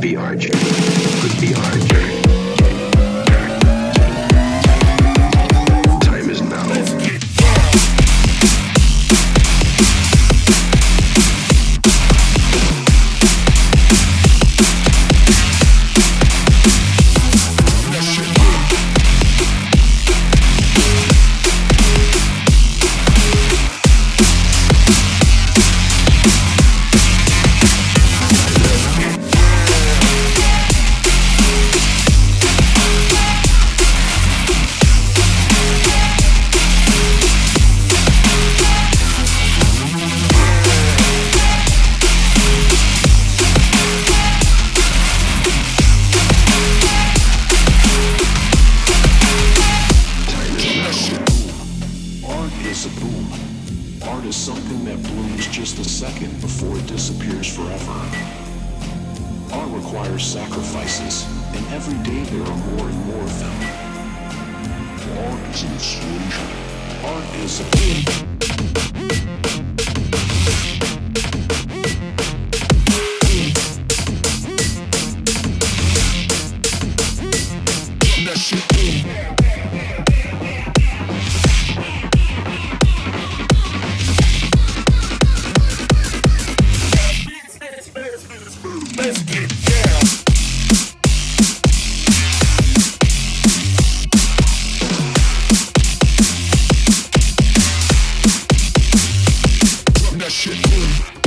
could that shit.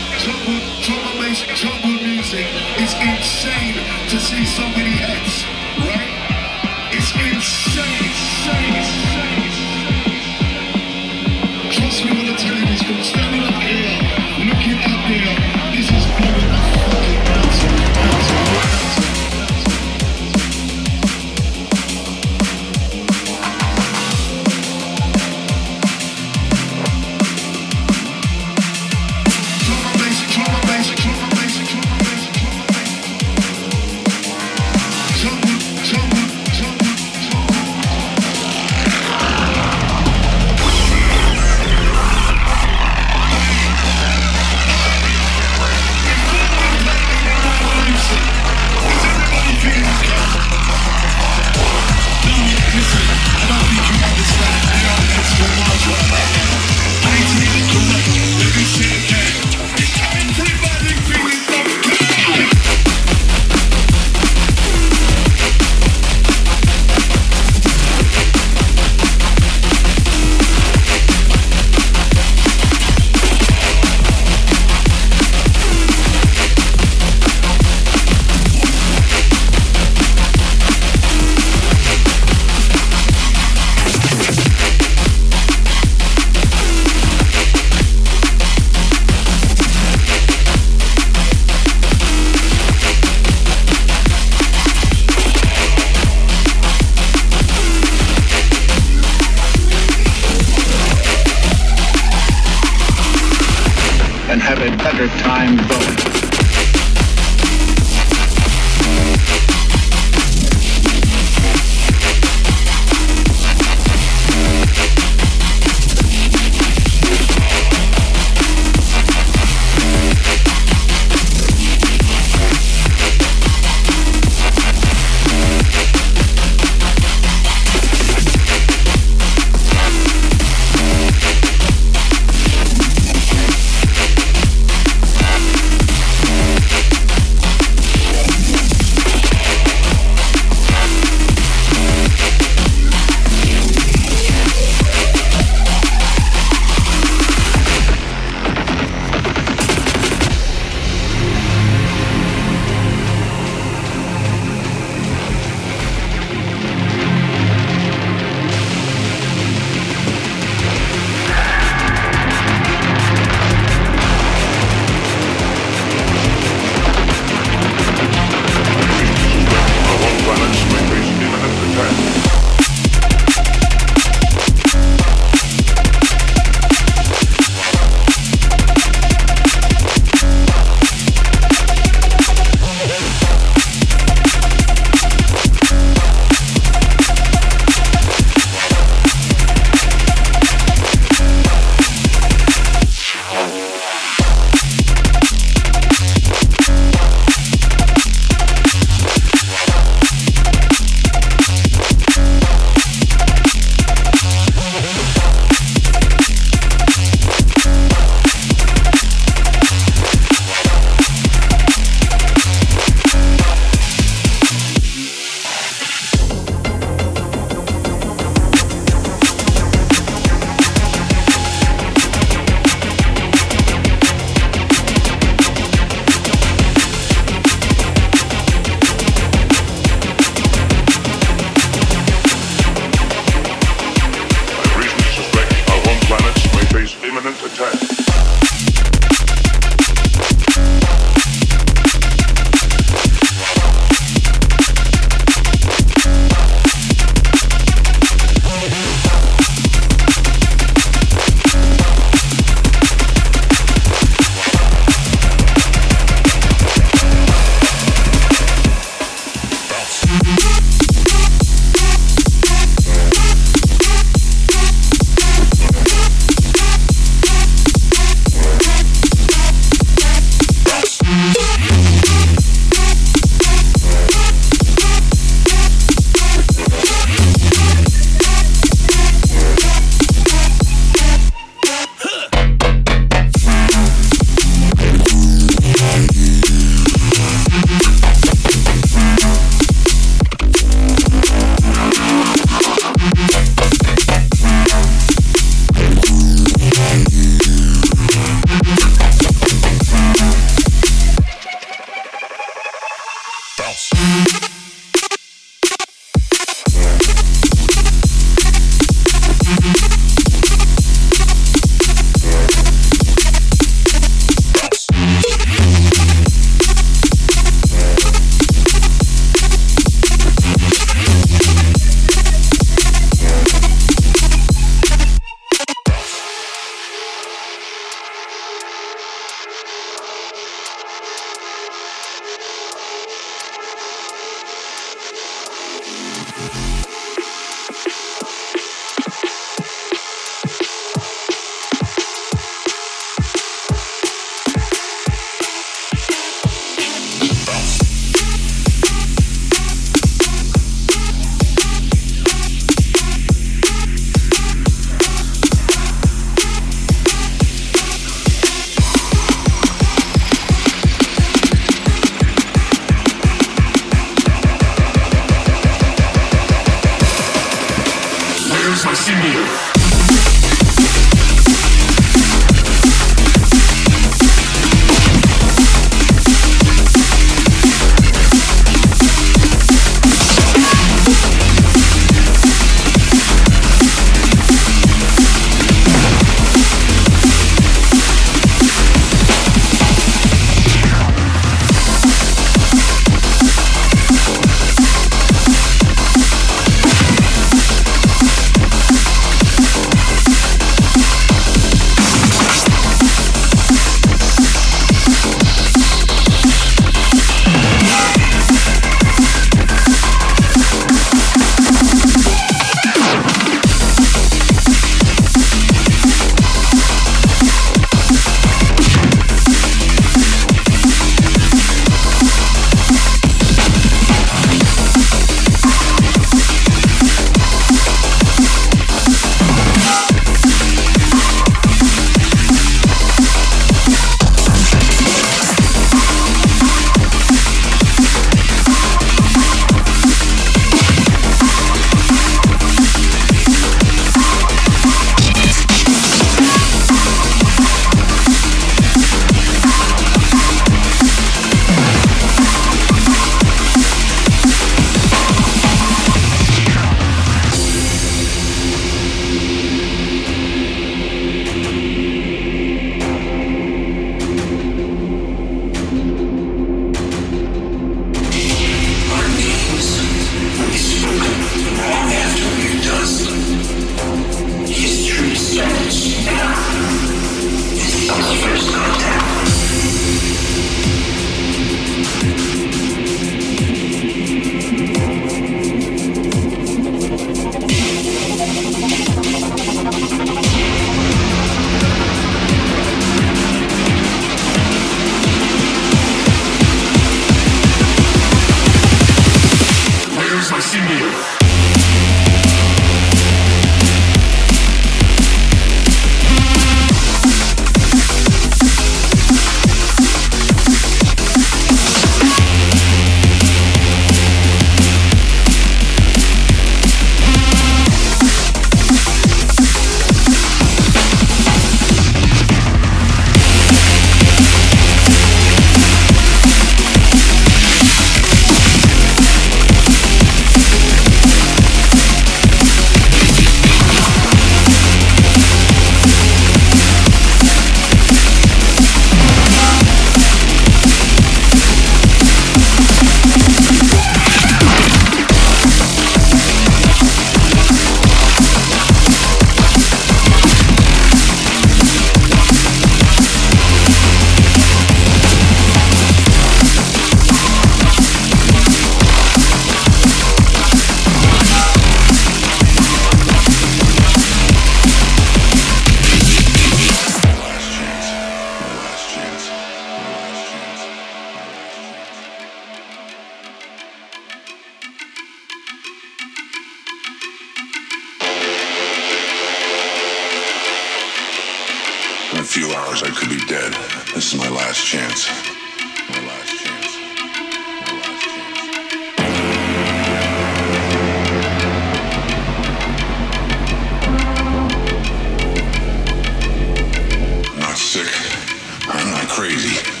Crazy.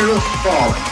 Of falling.